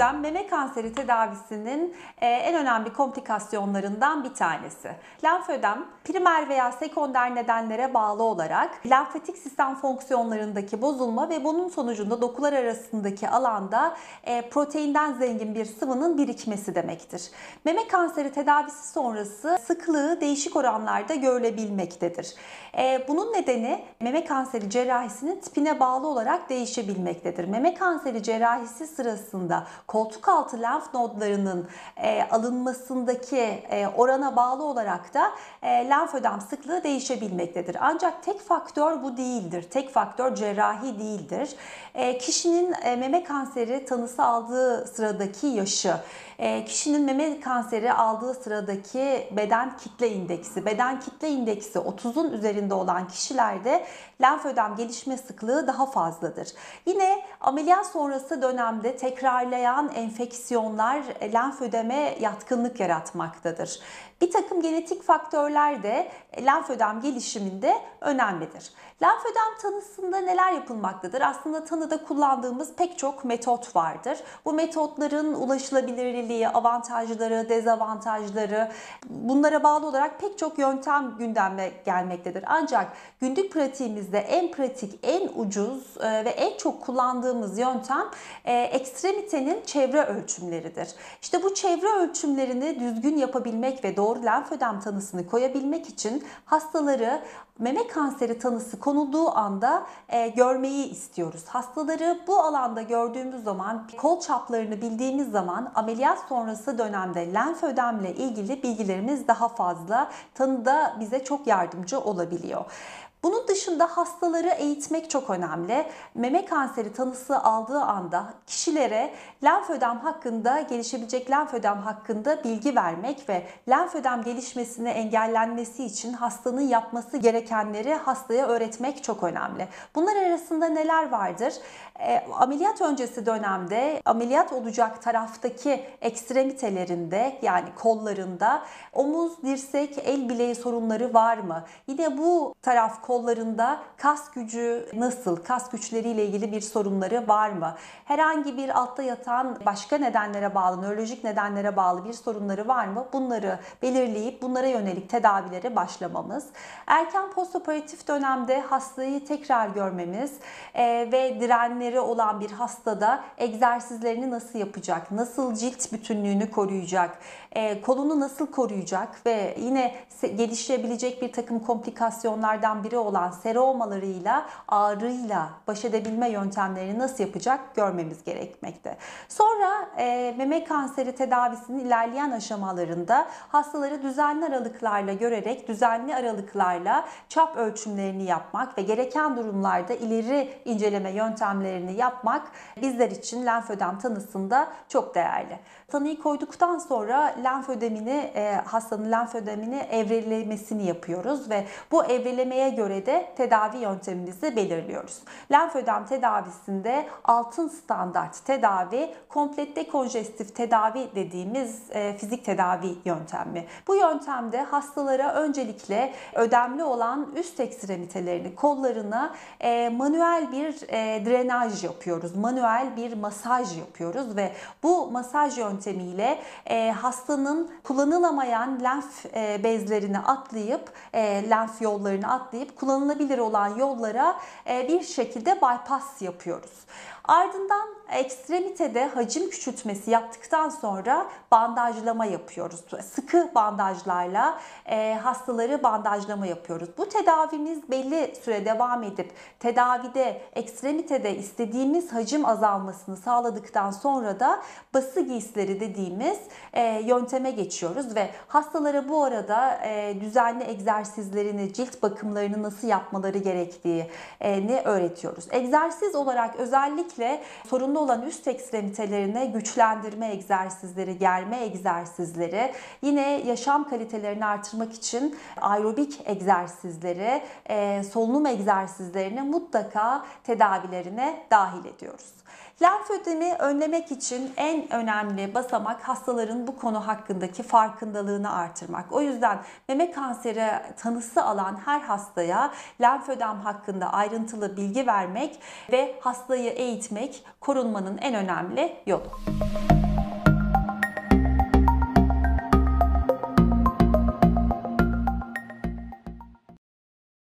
Lenfödem meme kanseri tedavisinin e, en önemli komplikasyonlarından bir tanesi. Lenfödem primer veya sekonder nedenlere bağlı olarak lenfatik sistem fonksiyonlarındaki bozulma ve bunun sonucunda dokular arasındaki alanda e, proteinden zengin bir sıvının birikmesi demektir. Meme kanseri tedavisi sonrası sıklığı değişik oranlarda görülebilmektedir. E, bunun nedeni meme kanseri cerrahisinin tipine bağlı olarak değişebilmektedir. Meme kanseri cerrahisi sırasında koltuk altı lenf nodlarının e, alınmasındaki e, orana bağlı olarak da e, lenfödem sıklığı değişebilmektedir. Ancak tek faktör bu değildir. Tek faktör cerrahi değildir. E, kişinin e, meme kanseri tanısı aldığı sıradaki yaşı, e, kişinin meme kanseri aldığı sıradaki beden kitle indeksi, beden kitle indeksi 30'un üzerinde olan kişilerde lenfödem gelişme sıklığı daha fazladır. Yine ameliyat sonrası dönemde tekrarlayan enfeksiyonlar lenfödeme yatkınlık yaratmaktadır. Bir takım genetik faktörler de lenfödem gelişiminde önemlidir. Lenfödem tanısında neler yapılmaktadır? Aslında tanıda kullandığımız pek çok metot vardır. Bu metotların ulaşılabilirliği, avantajları, dezavantajları bunlara bağlı olarak pek çok yöntem gündeme gelmektedir. Ancak günlük pratiğimizde en pratik, en ucuz e, ve en çok kullandığımız yöntem e, ekstremitenin çevre ölçümleridir. İşte bu çevre ölçümlerini düzgün yapabilmek ve doğru lenfödem tanısını koyabilmek için hastaları meme kanseri tanısı konulduğu anda e, görmeyi istiyoruz. Hastaları bu alanda gördüğümüz zaman kol çaplarını bildiğimiz zaman ameliyat sonrası dönemde lenfödemle ilgili bilgilerimiz daha fazla tanıda bize çok yardımcı olabiliyor. Bunun dışında hastaları eğitmek çok önemli. Meme kanseri tanısı aldığı anda kişilere lenfödem hakkında, gelişebilecek lenfödem hakkında bilgi vermek ve lenfödem gelişmesini engellenmesi için hastanın yapması gerekenleri hastaya öğretmek çok önemli. Bunlar arasında neler vardır? E, ameliyat öncesi dönemde ameliyat olacak taraftaki ekstremitelerinde yani kollarında omuz, dirsek, el bileği sorunları var mı? Yine bu taraf kollarında kas gücü nasıl? Kas güçleriyle ilgili bir sorunları var mı? Herhangi bir altta yatan başka nedenlere bağlı, nörolojik nedenlere bağlı bir sorunları var mı? Bunları belirleyip bunlara yönelik tedavilere başlamamız. Erken postoperatif dönemde hastayı tekrar görmemiz e, ve direnleri olan bir hastada egzersizlerini nasıl yapacak? Nasıl cilt bütünlüğünü koruyacak? E, kolunu nasıl koruyacak? Ve yine gelişebilecek bir takım komplikasyonlardan biri olan seromalarıyla, ağrıyla baş edebilme yöntemlerini nasıl yapacak görmemiz gerekmekte. Sonra e, meme kanseri tedavisinin ilerleyen aşamalarında hastaları düzenli aralıklarla görerek düzenli aralıklarla çap ölçümlerini yapmak ve gereken durumlarda ileri inceleme yöntemlerini yapmak bizler için lenfödem tanısında çok değerli. Tanıyı koyduktan sonra lenfödemini, e, hastanın lenfödemini evrelemesini yapıyoruz ve bu evrelemeye göre de tedavi yöntemimizi belirliyoruz. Lenfödem tedavisinde altın standart tedavi, komplet dekonjestif tedavi dediğimiz e, fizik tedavi yöntemi. Bu yöntemde hastalara öncelikle ödemli olan üst ekstremitelerini, kollarına e, manuel bir e, drenaj yapıyoruz. Manuel bir masaj yapıyoruz ve bu masaj yöntemiyle hastanın kullanılamayan lenf bezlerini atlayıp, lenf yollarını atlayıp kullanılabilir olan yollara e, bir şekilde bypass yapıyoruz. Ardından ekstremitede hacim küçültmesi yaptıktan sonra bandajlama yapıyoruz. Sıkı bandajlarla e, hastaları bandajlama yapıyoruz. Bu tedavimiz belli süre devam edip tedavide ekstremitede istediğimiz hacim azalmasını sağladıktan sonra da bası giysileri dediğimiz e, yönteme geçiyoruz ve hastalara bu arada e, düzenli egzersizlerini, cilt bakımlarını nasıl yapmaları gerektiğini öğretiyoruz. Egzersiz olarak özellikle sorunlu olan üst ekstremitelerine güçlendirme egzersizleri, germe egzersizleri, yine yaşam kalitelerini artırmak için aerobik egzersizleri, e, solunum egzersizlerini mutlaka tedavilerine dahil ediyoruz. Lenfödemi önlemek için en önemli basamak hastaların bu konu hakkındaki farkındalığını artırmak. O yüzden meme kanseri tanısı alan her hastaya lenfödem hakkında ayrıntılı bilgi vermek ve hastayı eğitmek korunmanın en önemli yolu.